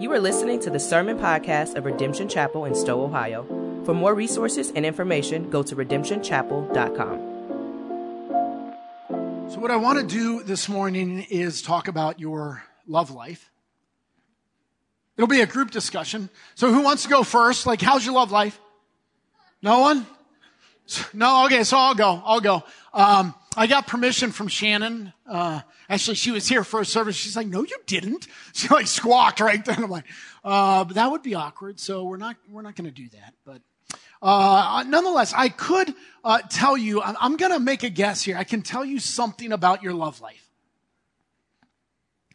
You are listening to the Sermon Podcast of Redemption Chapel in Stow, Ohio. For more resources and information, go to redemptionchapel.com. So, what I want to do this morning is talk about your love life. It'll be a group discussion. So, who wants to go first? Like, how's your love life? No one? No, okay, so I'll go. I'll go. Um, I got permission from Shannon. Uh, actually, she was here for a service. She's like, "No, you didn't." She like squawked right then. I'm like, uh, "But that would be awkward." So we're not we're not going to do that. But uh, nonetheless, I could uh, tell you. I'm, I'm going to make a guess here. I can tell you something about your love life.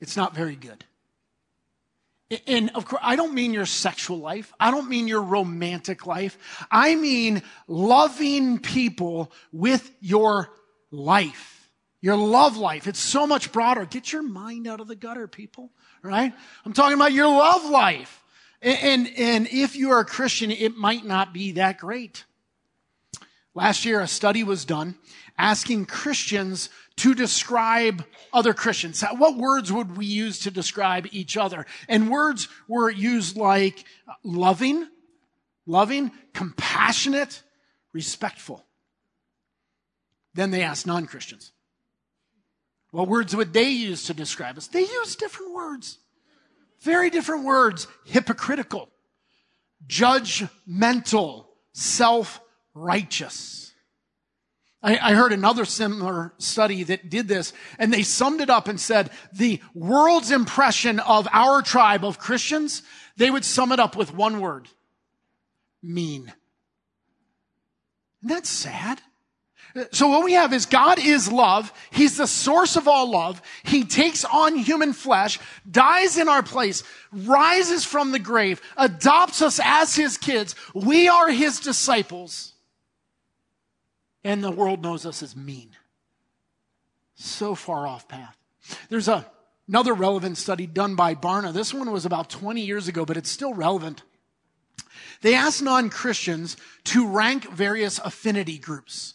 It's not very good. And of course, I don't mean your sexual life. I don't mean your romantic life. I mean loving people with your life, your love life. It's so much broader. Get your mind out of the gutter, people, right? I'm talking about your love life. And, and, and if you are a Christian, it might not be that great. Last year, a study was done asking Christians to describe other Christians. What words would we use to describe each other? And words were used like loving, loving, compassionate, respectful. Then they asked non Christians. What words would they use to describe us? They used different words. Very different words. Hypocritical, judgmental, self righteous. I, I heard another similar study that did this, and they summed it up and said the world's impression of our tribe of Christians, they would sum it up with one word mean. Isn't that sad? So what we have is God is love. He's the source of all love. He takes on human flesh, dies in our place, rises from the grave, adopts us as his kids. We are his disciples and the world knows us as mean. So far off path. There's a, another relevant study done by Barna. This one was about 20 years ago, but it's still relevant. They asked non Christians to rank various affinity groups,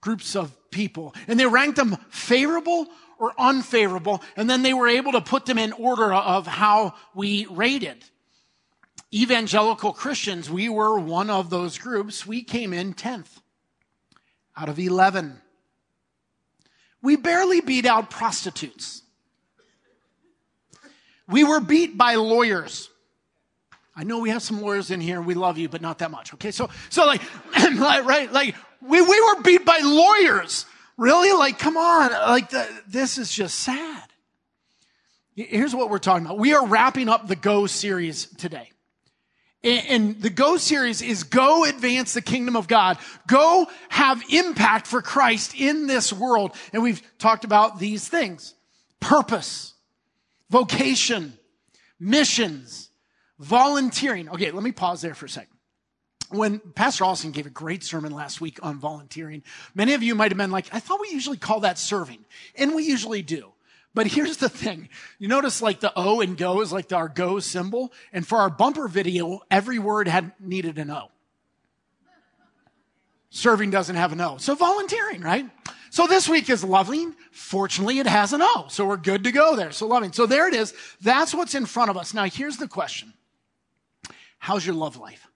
groups of people, and they ranked them favorable or unfavorable, and then they were able to put them in order of how we rated. Evangelical Christians, we were one of those groups. We came in 10th out of 11. We barely beat out prostitutes. We were beat by lawyers. I know we have some lawyers in here we love you, but not that much. Okay. So, so like, right, like we, we were beat by lawyers. Really? Like, come on. Like the, this is just sad. Here's what we're talking about. We are wrapping up the Go series today. And the Go series is go advance the kingdom of God. Go have impact for Christ in this world. And we've talked about these things. Purpose, vocation, missions, volunteering. Okay, let me pause there for a second. When Pastor Austin gave a great sermon last week on volunteering, many of you might have been like, I thought we usually call that serving. And we usually do. But here's the thing. You notice like the O and go is like our go symbol. And for our bumper video, every word had needed an O. Serving doesn't have an O. So volunteering, right? So this week is loving. Fortunately, it has an O. So we're good to go there. So loving. So there it is. That's what's in front of us. Now here's the question. How's your love life?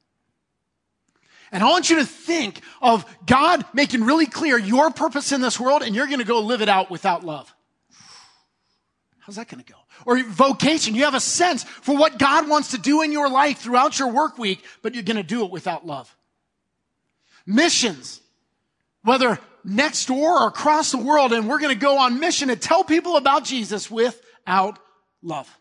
And I want you to think of God making really clear your purpose in this world and you're going to go live it out without love. How's that going to go? Or vocation. You have a sense for what God wants to do in your life throughout your work week, but you're going to do it without love. Missions. Whether next door or across the world, and we're going to go on mission and tell people about Jesus without love.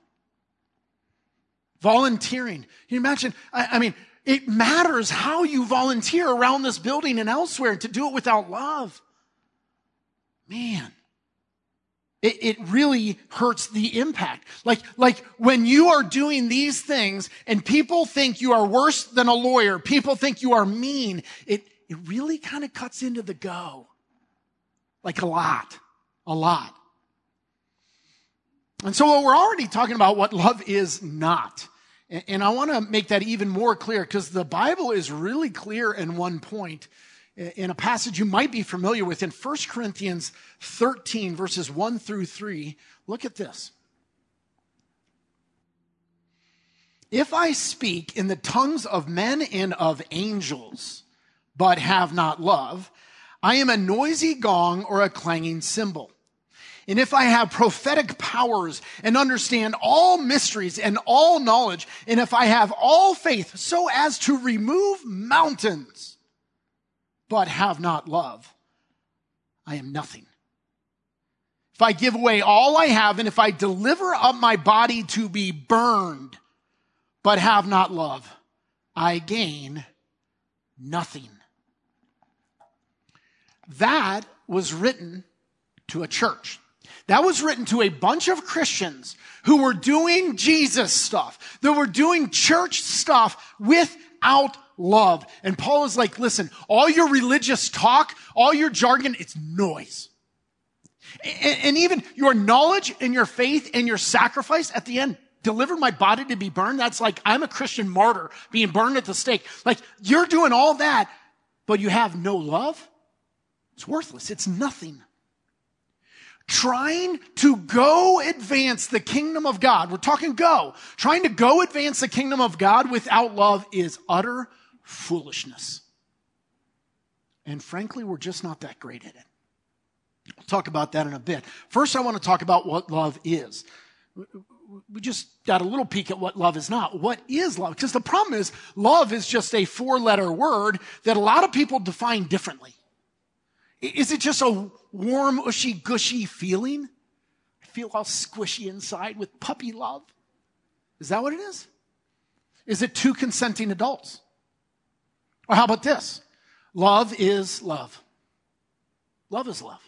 Volunteering. Can you imagine? I, I mean, it matters how you volunteer around this building and elsewhere to do it without love. Man. It, it really hurts the impact. Like, like when you are doing these things and people think you are worse than a lawyer, people think you are mean, it, it really kind of cuts into the go. Like a lot. A lot. And so we're already talking about what love is not. And I want to make that even more clear because the Bible is really clear in one point in a passage you might be familiar with in 1 Corinthians 13, verses 1 through 3. Look at this. If I speak in the tongues of men and of angels, but have not love, I am a noisy gong or a clanging cymbal. And if I have prophetic powers and understand all mysteries and all knowledge, and if I have all faith so as to remove mountains, but have not love, I am nothing. If I give away all I have, and if I deliver up my body to be burned, but have not love, I gain nothing. That was written to a church. That was written to a bunch of Christians who were doing Jesus stuff, that were doing church stuff without love. And Paul is like, listen, all your religious talk, all your jargon, it's noise. And, and even your knowledge and your faith and your sacrifice at the end, delivered my body to be burned. That's like, I'm a Christian martyr being burned at the stake. Like, you're doing all that, but you have no love. It's worthless. It's nothing trying to go advance the kingdom of God, we're talking go, trying to go advance the kingdom of God without love is utter foolishness. And frankly, we're just not that great at it. We'll talk about that in a bit. First, I want to talk about what love is. We just got a little peek at what love is not. What is love? Because the problem is, love is just a four letter word that a lot of people define differently. Is it just a warm, ushy, gushy feeling? I feel all squishy inside with puppy love. Is that what it is? Is it two consenting adults? Or how about this? Love is love. Love is love.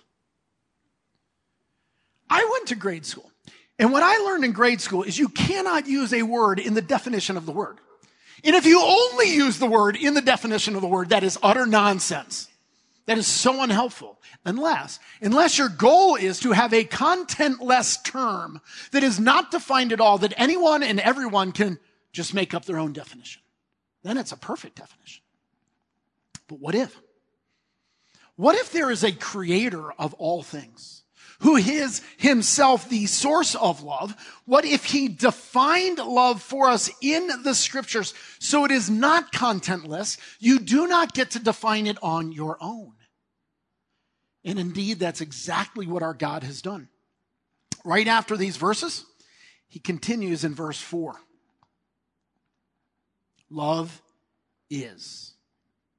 I went to grade school. And what I learned in grade school is you cannot use a word in the definition of the word. And if you only use the word in the definition of the word, that is utter nonsense. That is so unhelpful. Unless, unless your goal is to have a contentless term that is not defined at all, that anyone and everyone can just make up their own definition. Then it's a perfect definition. But what if? What if there is a creator of all things? who is himself the source of love. What if he defined love for us in the scriptures so it is not contentless? You do not get to define it on your own. And indeed, that's exactly what our God has done. Right after these verses, he continues in verse 4. Love is.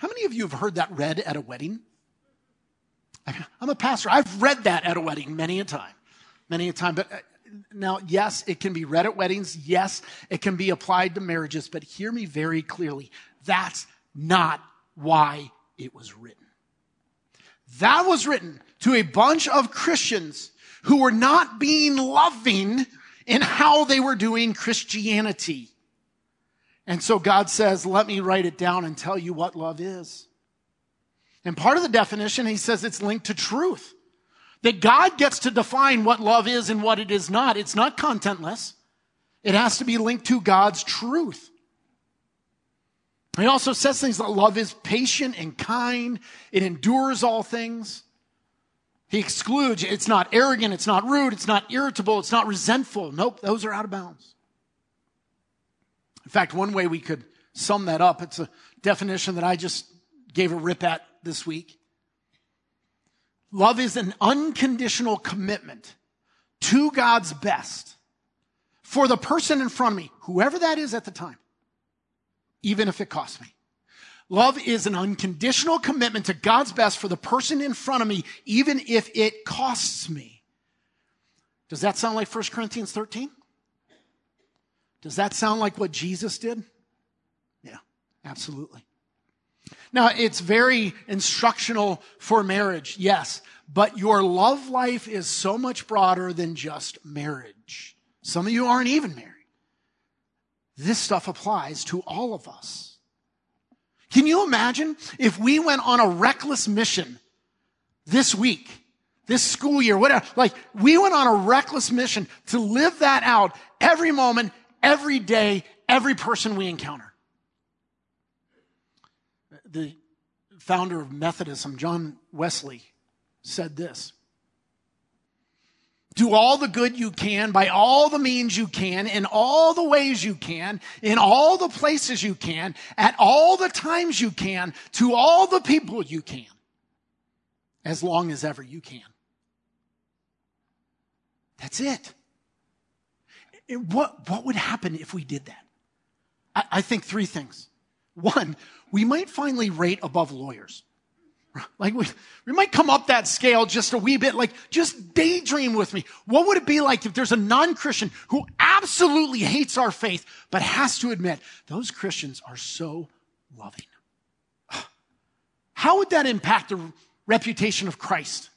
How many of you have heard that read at a wedding? I'm a pastor. I've read that at a wedding many a time, many a time. But uh, now, yes, it can be read at weddings. Yes, it can be applied to marriages. But hear me very clearly. That's not why it was written. That was written to a bunch of Christians who were not being loving in how they were doing Christianity. And so God says, let me write it down and tell you what love is. And part of the definition, he says it's linked to truth. That God gets to define what love is and what it is not. It's not contentless. It has to be linked to God's truth. He also says things like love is patient and kind. It endures all things. He excludes, it's not arrogant, it's not rude, it's not irritable, it's not resentful. Nope, those are out of bounds. In fact, one way we could sum that up, it's a definition that I just gave a rip at this week. Love is an unconditional commitment to God's best for the person in front of me, whoever that is at the time even if it costs me. Love is an unconditional commitment to God's best for the person in front of me, even if it costs me. Does that sound like 1 Corinthians 13? Does that sound like what Jesus did? Yeah, absolutely. Now, it's very instructional for marriage, yes, but your love life is so much broader than just marriage. Some of you aren't even married. this stuff applies to all of us. Can you imagine if we went on a reckless mission this week, this school year, whatever, like we went on a reckless mission to live that out every moment, every day, every person we encounter. The founder of Methodism, John Wesley, said this. Do all the good you can by all the means you can, in all the ways you can, in all the places you can, at all the times you can, to all the people you can, as long as ever you can. That's it. What, what would happen if we did that? I, I think three things. One, we might finally rate above lawyers. Like we, we might come up that scale just a wee bit, like just daydream with me. What would it be like if there's a non-Christian who absolutely hates our faith, but has to admit those Christians are so loving? How would that impact the reputation of Christ,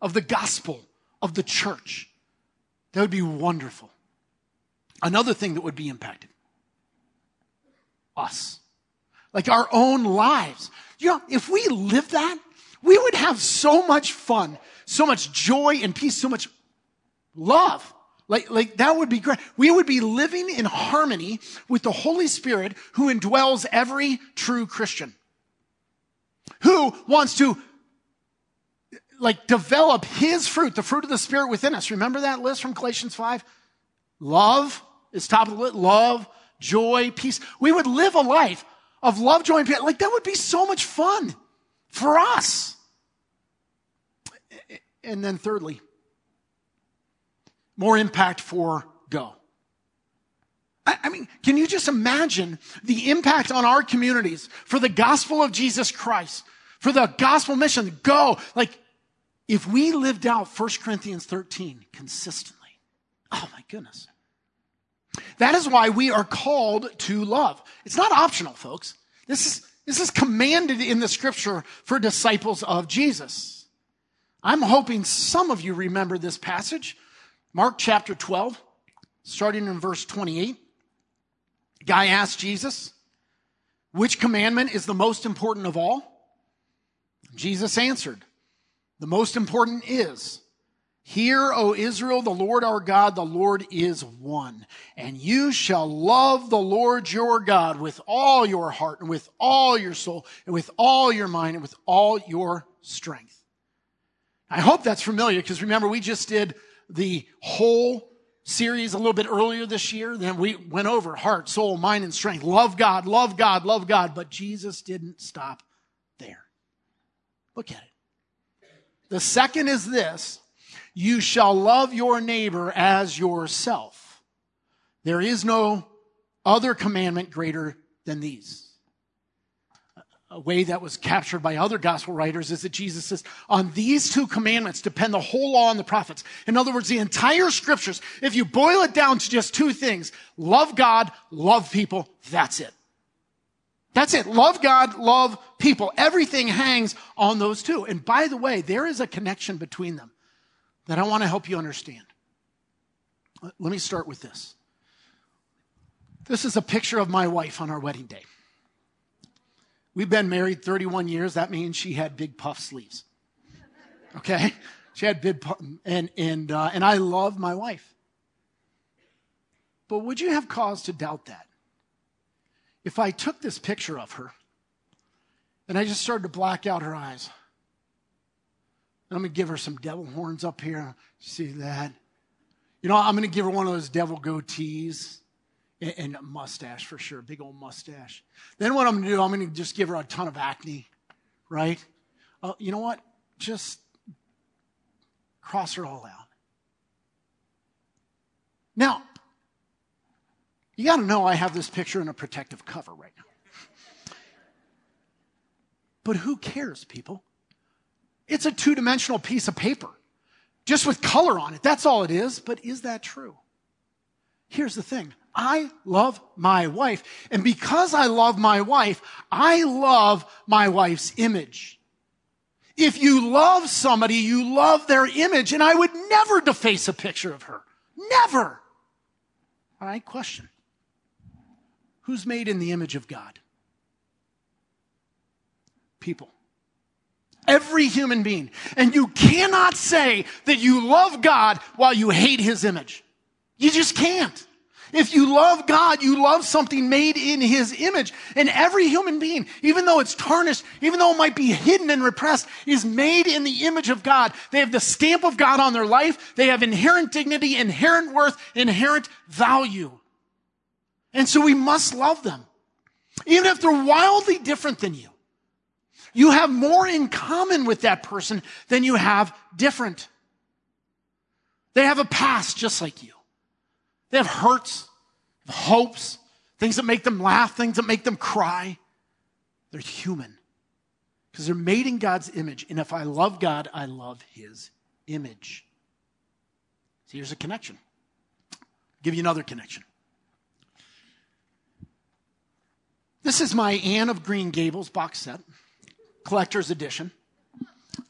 of the gospel, of the church? That would be wonderful. Another thing that would be impacted us, like our own lives. You know, if we lived that, we would have so much fun, so much joy and peace, so much love. Like, like that would be great. We would be living in harmony with the Holy Spirit who indwells every true Christian. Who wants to like develop his fruit, the fruit of the Spirit within us. Remember that list from Galatians 5? Love is top of the list. Love, joy, peace. We would live a life of love, joy, and peace. Like that would be so much fun for us. And then thirdly, more impact for go. I mean, can you just imagine the impact on our communities for the gospel of Jesus Christ, for the gospel mission? Go. Like, if we lived out 1 Corinthians 13 consistently, oh my goodness. That is why we are called to love. It's not optional, folks. This is, this is commanded in the scripture for disciples of Jesus. I'm hoping some of you remember this passage. Mark chapter 12, starting in verse 28. Guy asked Jesus, which commandment is the most important of all? Jesus answered, the most important is, Hear, O Israel, the Lord our God, the Lord is one. And you shall love the Lord your God with all your heart and with all your soul and with all your mind and with all your strength. I hope that's familiar because remember we just did the whole series a little bit earlier this year. Then we went over heart, soul, mind, and strength. Love God, love God, love God. But Jesus didn't stop there. Look at it. The second is this you shall love your neighbor as yourself. There is no other commandment greater than these. A way that was captured by other gospel writers is that Jesus says, on these two commandments depend the whole law and the prophets. In other words, the entire scriptures, if you boil it down to just two things, love God, love people, that's it. That's it. Love God, love people. Everything hangs on those two. And by the way, there is a connection between them that I want to help you understand. Let me start with this. This is a picture of my wife on our wedding day. We've been married 31 years. That means she had big puff sleeves. Okay? She had big puff, and, and, uh, and I love my wife. But would you have cause to doubt that? If I took this picture of her and I just started to black out her eyes, I'm going to give her some devil horns up here. See that? You know, I'm going to give her one of those devil goatees and, and a mustache for sure, big old mustache. Then what I'm going to do, I'm going to just give her a ton of acne, right? Uh, you know what? Just cross her all out. Now, you got to know I have this picture in a protective cover right now. But who cares, people? It's a two dimensional piece of paper, just with color on it. That's all it is. But is that true? Here's the thing. I love my wife. And because I love my wife, I love my wife's image. If you love somebody, you love their image. And I would never deface a picture of her. Never. All right, question. Who's made in the image of God? People. Every human being. And you cannot say that you love God while you hate his image. You just can't. If you love God, you love something made in His image. And every human being, even though it's tarnished, even though it might be hidden and repressed, is made in the image of God. They have the stamp of God on their life. They have inherent dignity, inherent worth, inherent value. And so we must love them. Even if they're wildly different than you. You have more in common with that person than you have different. They have a past just like you. They have hurts, hopes, things that make them laugh, things that make them cry. They're human because they're made in God's image. And if I love God, I love his image. So here's a connection. I'll give you another connection. This is my Anne of Green Gables box set, collector's edition.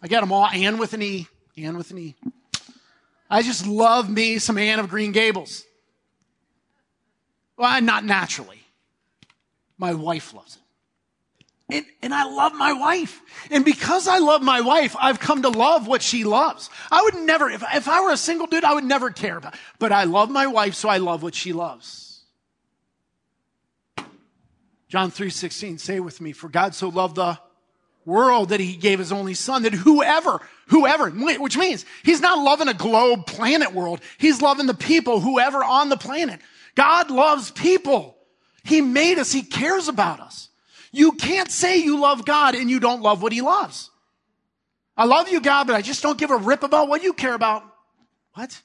I got them all, Anne with an E, Anne with an E. I just love me some Anne of Green Gables. Well, not naturally. My wife loves it. And, and, I love my wife. And because I love my wife, I've come to love what she loves. I would never, if, if I were a single dude, I would never care about, but I love my wife, so I love what she loves. John 3.16, say with me, for God so loved the world that he gave his only son that whoever, whoever, which means he's not loving a globe planet world. He's loving the people, whoever on the planet. God loves people. He made us. He cares about us. You can't say you love God and you don't love what he loves. I love you, God, but I just don't give a rip about what you care about. What?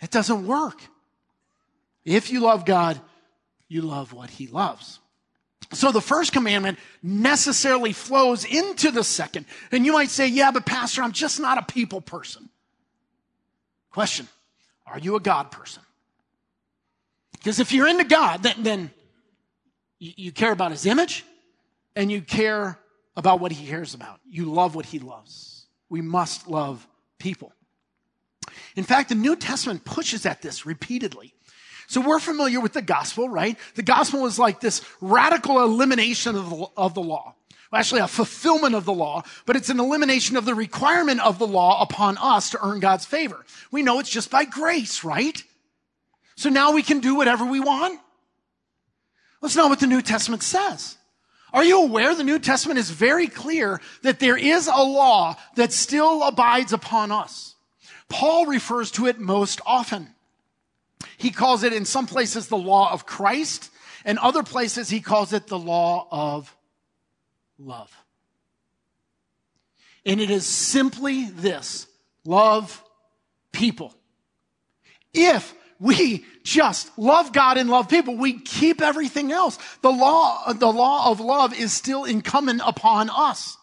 It doesn't work. If you love God, you love what he loves. So the first commandment necessarily flows into the second. And you might say, yeah, but pastor, I'm just not a people person. Question. Are you a God person? Because if you're into God, then, then you, you care about his image and you care about what he cares about. You love what he loves. We must love people. In fact, the New Testament pushes at this repeatedly. So we're familiar with the gospel, right? The gospel is like this radical elimination of the, of the law. Well, actually, a fulfillment of the law, but it's an elimination of the requirement of the law upon us to earn God's favor. We know it's just by grace, right? So now we can do whatever we want? That's not what the New Testament says. Are you aware the New Testament is very clear that there is a law that still abides upon us? Paul refers to it most often. He calls it in some places the law of Christ, and other places he calls it the law of love. And it is simply this love people. If we just love God and love people. We keep everything else. The law, the law of love is still incumbent upon us.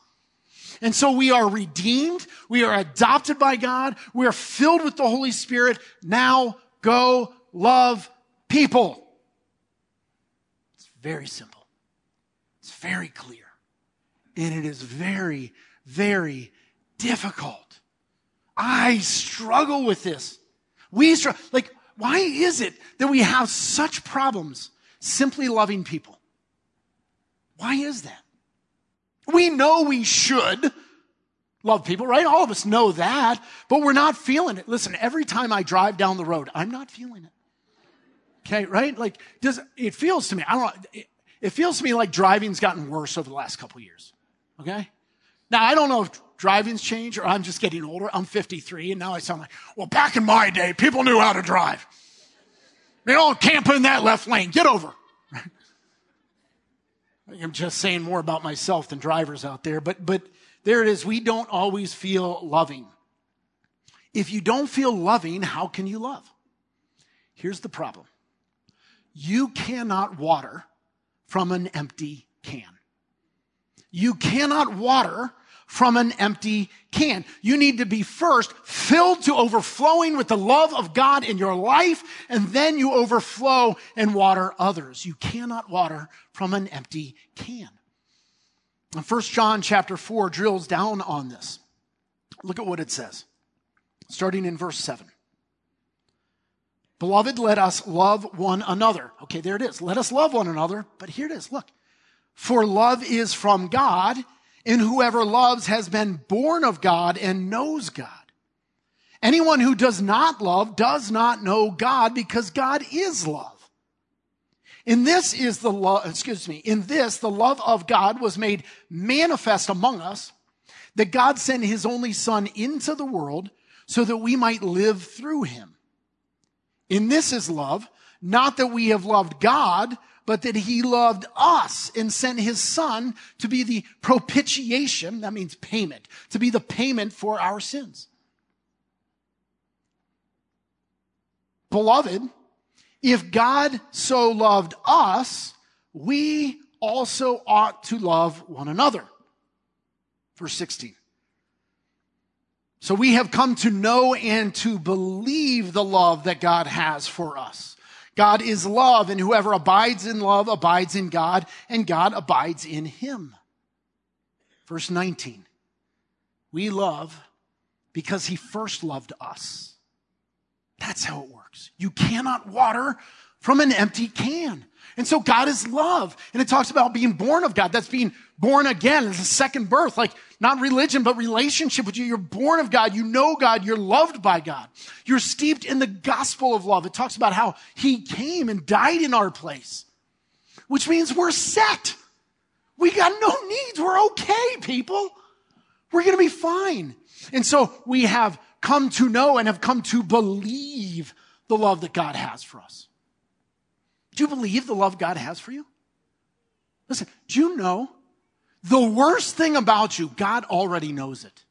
And so we are redeemed. We are adopted by God. We are filled with the Holy Spirit. Now go love people. It's very simple. It's very clear. And it is very, very difficult. I struggle with this. We struggle. Like, why is it that we have such problems simply loving people? Why is that? We know we should love people, right? All of us know that, but we're not feeling it. Listen, every time I drive down the road, I'm not feeling it. Okay, right? Like, does it feels to me? I don't. It, it feels to me like driving's gotten worse over the last couple years. Okay, now I don't know if driving's changed or I'm just getting older. I'm 53 and now I sound like, well, back in my day, people knew how to drive. They all camp in that left lane. Get over. I'm just saying more about myself than drivers out there, but, but there it is. We don't always feel loving. If you don't feel loving, how can you love? Here's the problem. You cannot water from an empty can. You cannot water from an empty can. You need to be first filled to overflowing with the love of God in your life, and then you overflow and water others. You cannot water from an empty can. And 1 John chapter 4 drills down on this. Look at what it says, starting in verse 7. Beloved, let us love one another. Okay, there it is. Let us love one another. But here it is. Look. For love is from God, and whoever loves has been born of God and knows God. Anyone who does not love does not know God because God is love. In this is the love, excuse me, in this, the love of God was made manifest among us that God sent his only son into the world so that we might live through him. In this is love, not that we have loved God, but that he loved us and sent his son to be the propitiation, that means payment, to be the payment for our sins. Beloved, if God so loved us, we also ought to love one another. Verse 16. So we have come to know and to believe the love that God has for us. God is love, and whoever abides in love abides in God, and God abides in him. Verse 19. We love because he first loved us. That's how it works. You cannot water from an empty can. And so God is love. And it talks about being born of God. That's being born again. It's a second birth, like not religion, but relationship with you. You're born of God. You know God. You're loved by God. You're steeped in the gospel of love. It talks about how he came and died in our place, which means we're set. We got no needs. We're okay, people. We're going to be fine. And so we have come to know and have come to believe the love that God has for us. Do you believe the love God has for you? Listen, do you know the worst thing about you, God already knows it.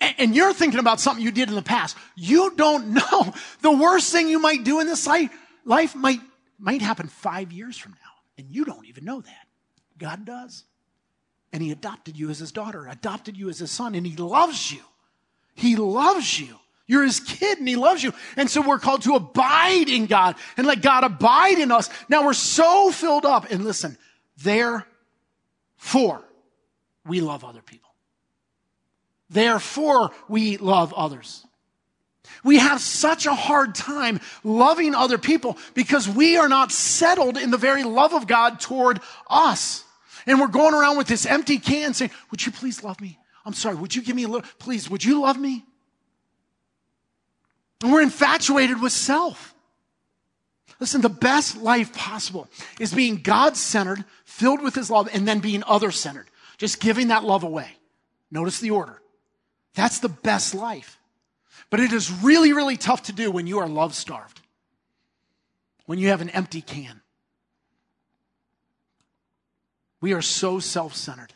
And, you're thinking about something you did in the past. You don't know. The worst thing you might do in this life, might, might happen five years from now. And you don't even know that. God does. And he adopted you as his daughter, adopted you as his son, and he loves you. He loves you. You're his kid and he loves you. And so we're called to abide in God and let God abide in us. Now we're so filled up. And listen, therefore, we love other people. Therefore, we love others. We have such a hard time loving other people because we are not settled in the very love of God toward us. And we're going around with this empty can saying, would you please love me? I'm sorry. Would you give me a little, please, would you love me? And we're infatuated with self. Listen, the best life possible is being God centered, filled with his love, and then being other centered. Just giving that love away. Notice the order. That's the best life. But it is really, really tough to do when you are love starved. When you have an empty can. We are so self centered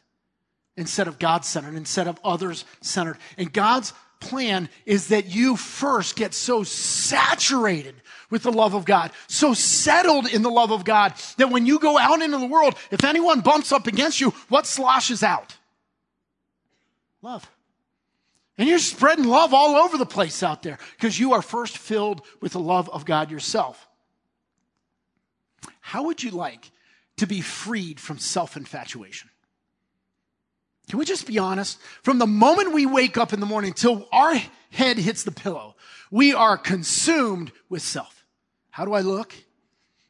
instead of God centered, instead of others centered. And God's plan is that you first get so saturated with the love of God, so settled in the love of God that when you go out into the world, if anyone bumps up against you, what sloshes out? Love. And you're spreading love all over the place out there because you are first filled with the love of God yourself. How would you like to be freed from self infatuation? Can we just be honest? From the moment we wake up in the morning till our head hits the pillow, we are consumed with self. How do I look?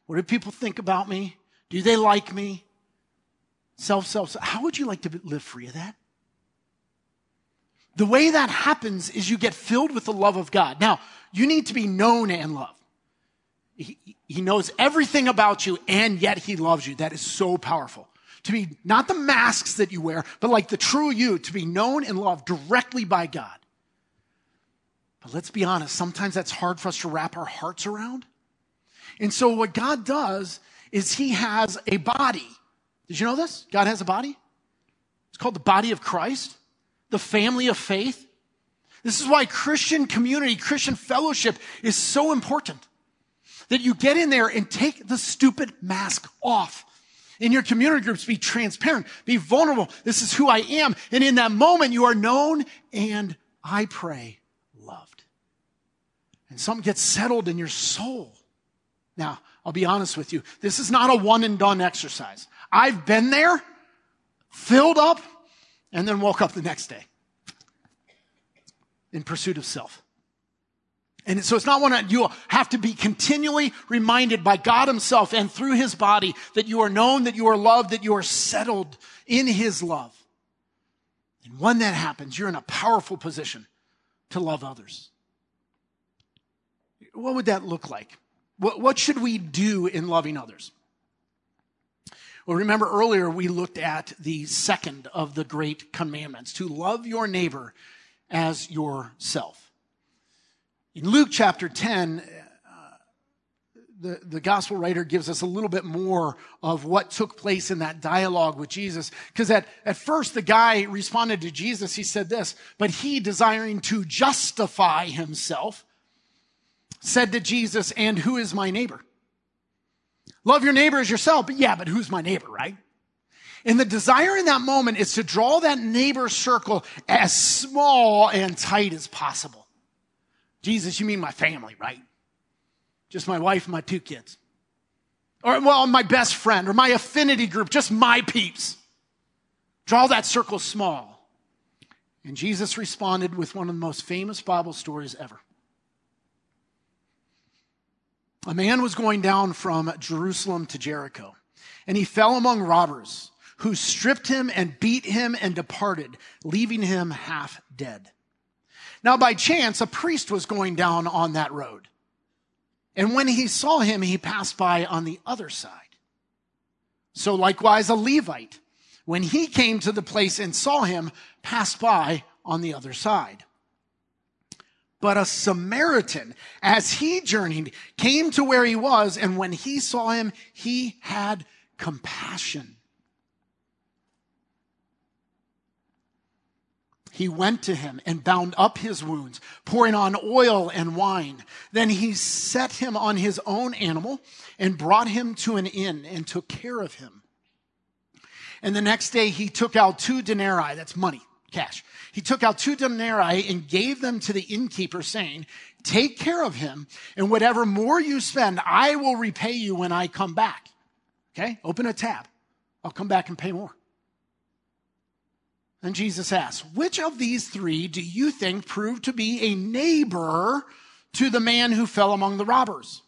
What do people think about me? Do they like me? Self, self, self. How would you like to live free of that? The way that happens is you get filled with the love of God. Now, you need to be known and loved. He, he knows everything about you and yet he loves you. That is so powerful to be not the masks that you wear, but like the true you, to be known and loved directly by God. But let's be honest, sometimes that's hard for us to wrap our hearts around. And so what God does is he has a body. Did you know this? God has a body. It's called the body of Christ, the family of faith. This is why Christian community, Christian fellowship is so important. That you get in there and take the stupid mask off in your community groups, be transparent, be vulnerable. This is who I am. And in that moment, you are known and I pray loved. And something gets settled in your soul. Now, I'll be honest with you. This is not a one and done exercise. I've been there, filled up, and then woke up the next day in pursuit of self. And so it's not one that you have to be continually reminded by God himself and through his body that you are known, that you are loved, that you are settled in his love. And when that happens, you're in a powerful position to love others. What would that look like? What, what should we do in loving others? Well, remember earlier we looked at the second of the great commandments to love your neighbor as yourself. In Luke chapter 10, uh, the, the gospel writer gives us a little bit more of what took place in that dialogue with Jesus. Because at, at first the guy responded to Jesus, he said this, but he desiring to justify himself said to Jesus, and who is my neighbor? Love your neighbor as yourself, but yeah, but who's my neighbor, right? And the desire in that moment is to draw that neighbor circle as small and tight as possible. Jesus, you mean my family, right? Just my wife and my two kids. Or, well, my best friend or my affinity group, just my peeps. Draw that circle small. And Jesus responded with one of the most famous Bible stories ever. A man was going down from Jerusalem to Jericho, and he fell among robbers who stripped him and beat him and departed, leaving him half dead. Now, by chance, a priest was going down on that road. And when he saw him, he passed by on the other side. So likewise, a Levite, when he came to the place and saw him, passed by on the other side. But a Samaritan, as he journeyed, came to where he was, and when he saw him, he had compassion. He went to him and bound up his wounds, pouring on oil and wine. Then he set him on his own animal and brought him to an inn and took care of him. And the next day he took out two denarii, that's money, cash. He took out two denarii and gave them to the innkeeper saying, take care of him and whatever more you spend, I will repay you when I come back. Okay. Open a tab. I'll come back and pay more. And Jesus asked, which of these three do you think proved to be a neighbor to the man who fell among the robbers?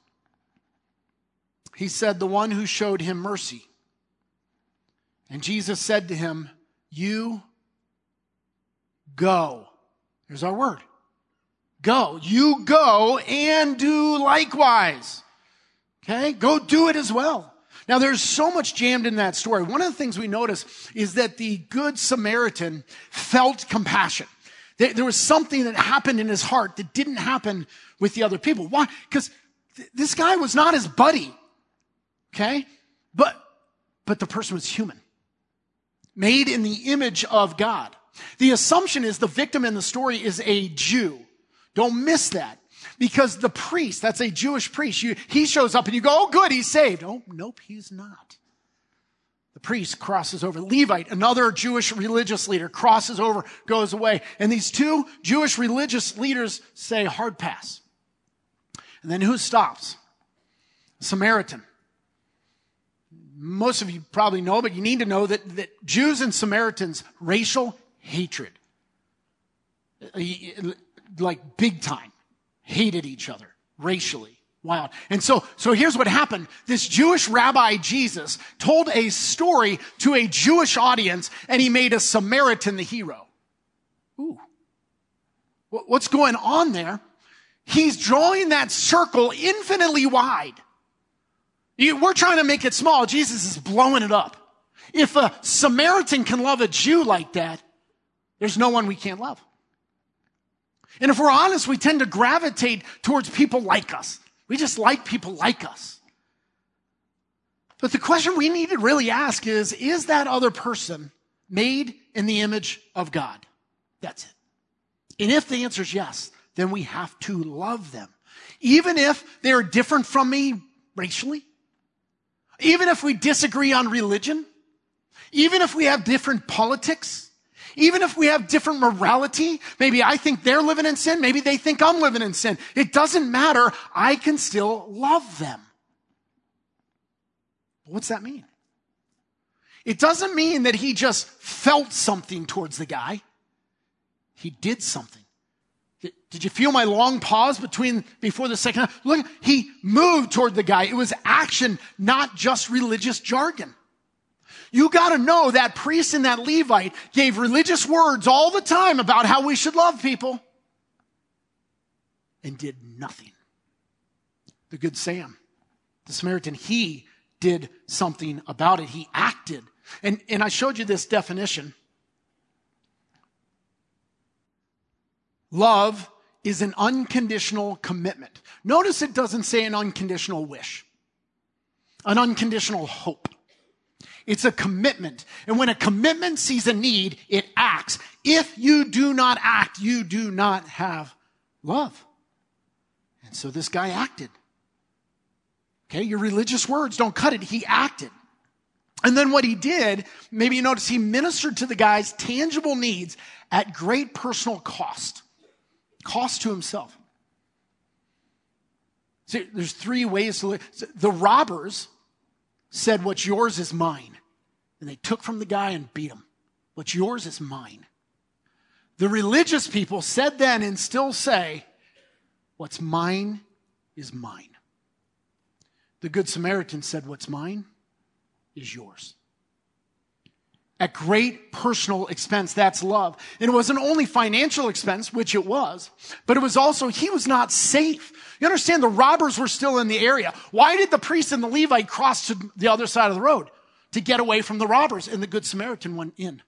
He said, the one who showed him mercy. And Jesus said to him, you go. Here's our word. Go. You go and do likewise. Okay? Go do it as well. Now there's so much jammed in that story. One of the things we notice is that the good Samaritan felt compassion. There was something that happened in his heart that didn't happen with the other people. Why? Because th- this guy was not his buddy. Okay? But, but the person was human. Made in the image of God. The assumption is the victim in the story is a Jew. Don't miss that. Because the priest, that's a Jewish priest, you, he shows up and you go, oh good, he's saved. Oh, nope, he's not. The priest crosses over. Levite, another Jewish religious leader, crosses over, goes away. And these two Jewish religious leaders say, hard pass. And then who stops? Samaritan. Most of you probably know, but you need to know that, that Jews and Samaritans, racial hatred. Uh, like big time. Hated each other racially. Wild. And so, so here's what happened. This Jewish rabbi Jesus told a story to a Jewish audience and he made a Samaritan the hero. Ooh. What's going on there? He's drawing that circle infinitely wide. We're trying to make it small. Jesus is blowing it up. If a Samaritan can love a Jew like that, there's no one we can't love. And if we're honest, we tend to gravitate towards people like us. We just like people like us. But the question we need to really ask is, is that other person made in the image of God? That's it. And if the answer is yes, then we have to love them. Even if they're different from me racially, even if we disagree on religion, even if we have different politics, even if we have different morality, maybe I think they're living in sin, maybe they think I'm living in sin. It doesn't matter. I can still love them. But What's that mean? It doesn't mean that he just felt something towards the guy. He did something. Did you feel my long pause between before the second? Look, he moved toward the guy. It was action, not just religious jargon. You got to know that priest and that Levite gave religious words all the time about how we should love people and did nothing. The good Sam, the Samaritan, he did something about it. He acted. And, and I showed you this definition. Love is an unconditional commitment. Notice it doesn't say an unconditional wish, an unconditional hope. It's a commitment. And when a commitment sees a need, it acts. If you do not act, you do not have love. And so this guy acted. Okay, your religious words don't cut it. He acted. And then what he did, maybe you notice he ministered to the guy's tangible needs at great personal cost. Cost to himself. See, there's three ways to live. The robbers said, What's yours is mine. And they took from the guy and beat him. What's yours is mine. The religious people said then and still say, What's mine is mine. The Good Samaritan said, What's mine is yours. At great personal expense, that's love. And it wasn't only financial expense, which it was, but it was also, he was not safe. You understand the robbers were still in the area. Why did the priest and the Levite cross to the other side of the road? To get away from the robbers, and the Good Samaritan went in.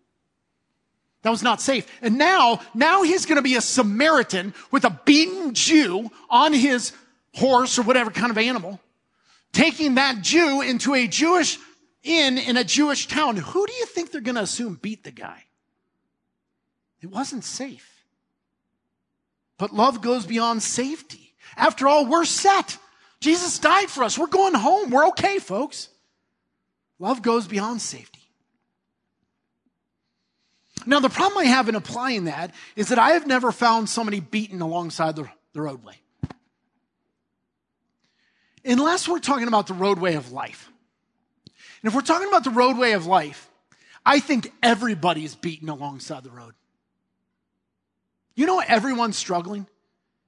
That was not safe. And now, now he's going to be a Samaritan with a beaten Jew on his horse or whatever kind of animal, taking that Jew into a Jewish inn in a Jewish town. Who do you think they're going to assume beat the guy? It wasn't safe. But love goes beyond safety. After all, we're set. Jesus died for us. We're going home. We're okay, folks. Love goes beyond safety. Now, the problem I have in applying that is that I have never found somebody beaten alongside the, the roadway. Unless we're talking about the roadway of life. And if we're talking about the roadway of life, I think everybody's beaten alongside the road. You know, everyone's struggling.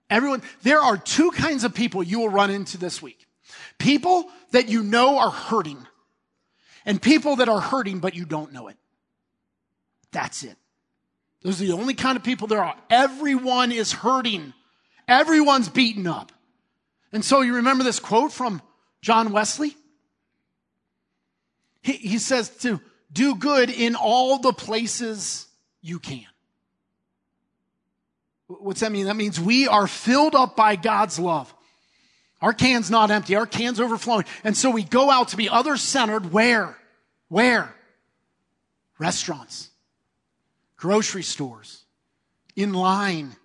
Everyone, there are two kinds of people you will run into this week. People that you know are hurting and people that are hurting, but you don't know it. That's it. Those are the only kind of people there are. Everyone is hurting. Everyone's beaten up. And so you remember this quote from John Wesley? He, he says to do good in all the places you can. What's that mean? That means we are filled up by God's love. Our can's not empty. Our can's overflowing. And so we go out to be other centered where? Where? Restaurants, grocery stores, in line,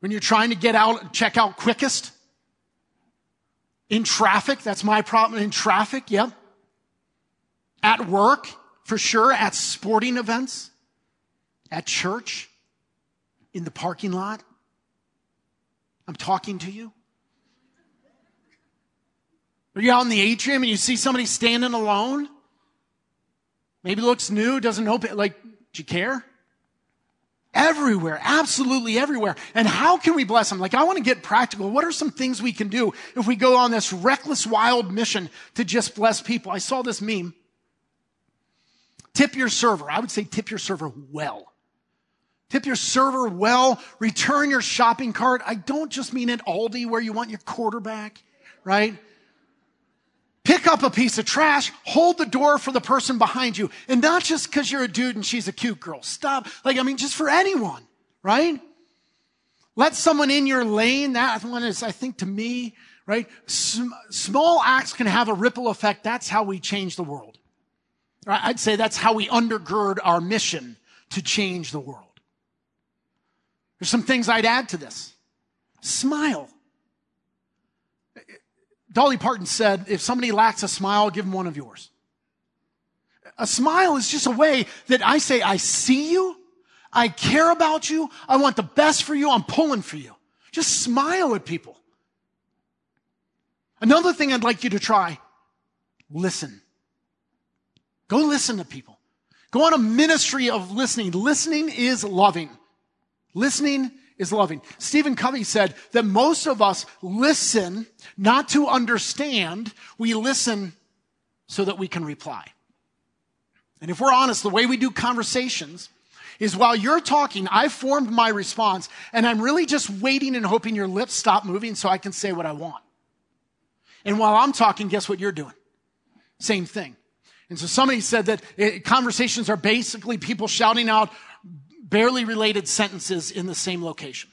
when you're trying to get out, check out quickest, in traffic. That's my problem. In traffic. Yep. At work, for sure. At sporting events. At church. In the parking lot. I'm talking to you. Are you out in the atrium and you see somebody standing alone? Maybe looks new, doesn't open, like, do you care? Everywhere, absolutely everywhere. And how can we bless them? Like, I want to get practical. What are some things we can do if we go on this reckless, wild mission to just bless people? I saw this meme. Tip your server. I would say tip your server well. Tip your server well. Return your shopping cart. I don't just mean at Aldi where you want your quarterback, right? Pick up a piece of trash, hold the door for the person behind you. And not just because you're a dude and she's a cute girl. Stop. Like, I mean, just for anyone, right? Let someone in your lane. That one is, I think, to me, right? Sm- small acts can have a ripple effect. That's how we change the world. I'd say that's how we undergird our mission to change the world. There's some things I'd add to this. Smile. Dolly Parton said, if somebody lacks a smile, give them one of yours. A smile is just a way that I say, I see you. I care about you. I want the best for you. I'm pulling for you. Just smile at people. Another thing I'd like you to try, listen. Go listen to people. Go on a ministry of listening. Listening is loving. Listening is loving. Stephen Covey said that most of us listen not to understand, we listen so that we can reply. And if we're honest, the way we do conversations is while you're talking, I formed my response and I'm really just waiting and hoping your lips stop moving so I can say what I want. And while I'm talking, guess what you're doing? Same thing. And so somebody said that it, conversations are basically people shouting out barely related sentences in the same location.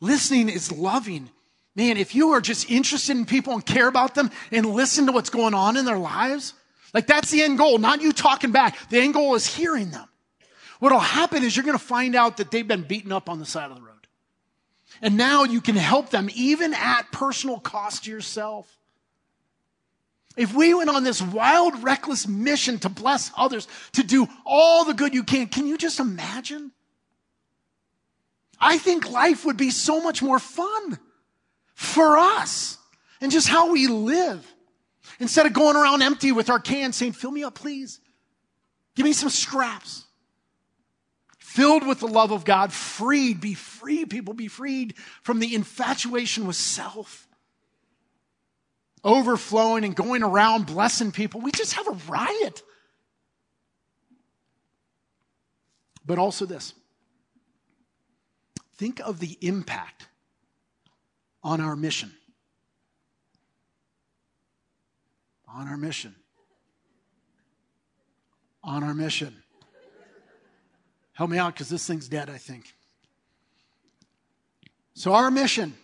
Listening is loving. Man, if you are just interested in people and care about them and listen to what's going on in their lives, like that's the end goal, not you talking back. The end goal is hearing them. What'll happen is you're going to find out that they've been beaten up on the side of the road. And now you can help them even at personal cost to yourself. If we went on this wild, reckless mission to bless others, to do all the good you can, can you just imagine? I think life would be so much more fun for us and just how we live. Instead of going around empty with our cans saying, fill me up, please. Give me some scraps. Filled with the love of God, freed, be free, people, be freed from the infatuation with self overflowing and going around blessing people. We just have a riot. But also this think of the impact on our mission. On our mission. On our mission. Help me out because this thing's dead, I think. So, our mission.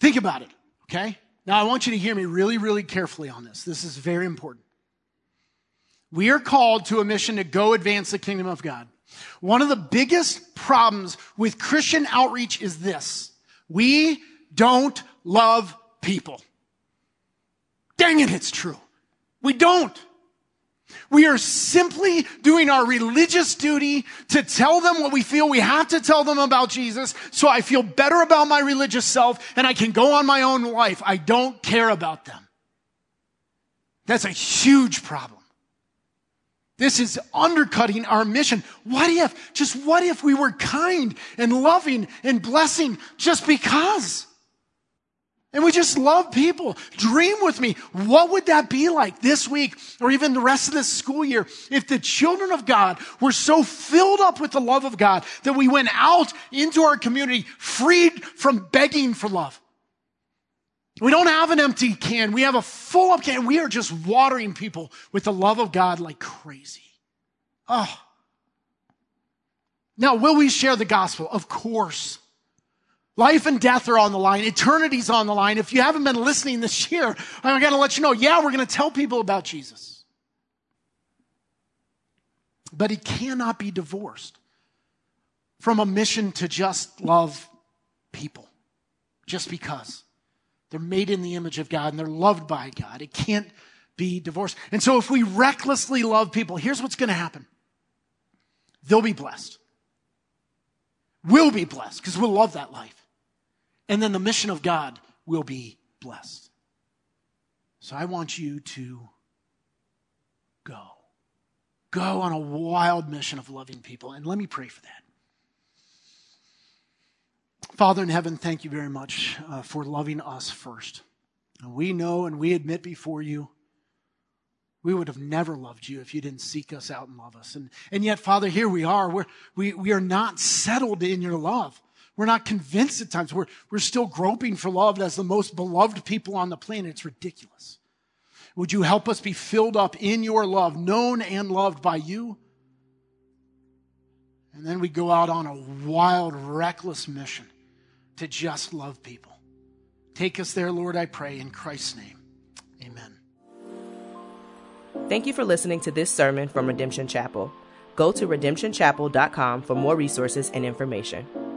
Think about it, okay? Now, I want you to hear me really, really carefully on this. This is very important. We are called to a mission to go advance the kingdom of God. One of the biggest problems with Christian outreach is this. We don't love people. Dang it, it's true. We don't. We are simply doing our religious duty to tell them what we feel we have to tell them about Jesus so I feel better about my religious self and I can go on my own life. I don't care about them. That's a huge problem. This is undercutting our mission. What if, just what if we were kind and loving and blessing just because? And we just love people. Dream with me. What would that be like this week or even the rest of this school year if the children of God were so filled up with the love of God that we went out into our community freed from begging for love? We don't have an empty can. We have a full up can. We are just watering people with the love of God like crazy. Oh. Now, will we share the gospel? Of course. Life and death are on the line. Eternity's on the line. If you haven't been listening this year, I'm going to let you know, yeah, we're going to tell people about Jesus. But he cannot be divorced from a mission to just love people just because they're made in the image of God and they're loved by God. It can't be divorced. And so if we recklessly love people, here's what's going to happen. They'll be blessed. We'll be blessed because we'll love that life. And then the mission of God will be blessed. So I want you to go. Go on a wild mission of loving people. And let me pray for that. Father in heaven, thank you very much uh, for loving us first. And we know and we admit before you, we would have never loved you if you didn't seek us out and love us. And, and yet, Father, here we are. We're, we, we are not settled in your love. We're not convinced at times. We're, we're still groping for love as the most beloved people on the planet. It's ridiculous. Would you help us be filled up in your love, known and loved by you? And then we go out on a wild, reckless mission to just love people. Take us there, Lord, I pray, in Christ's name. Amen. Thank you for listening to this sermon from Redemption Chapel. Go to redemptionchapel.com for more resources and information.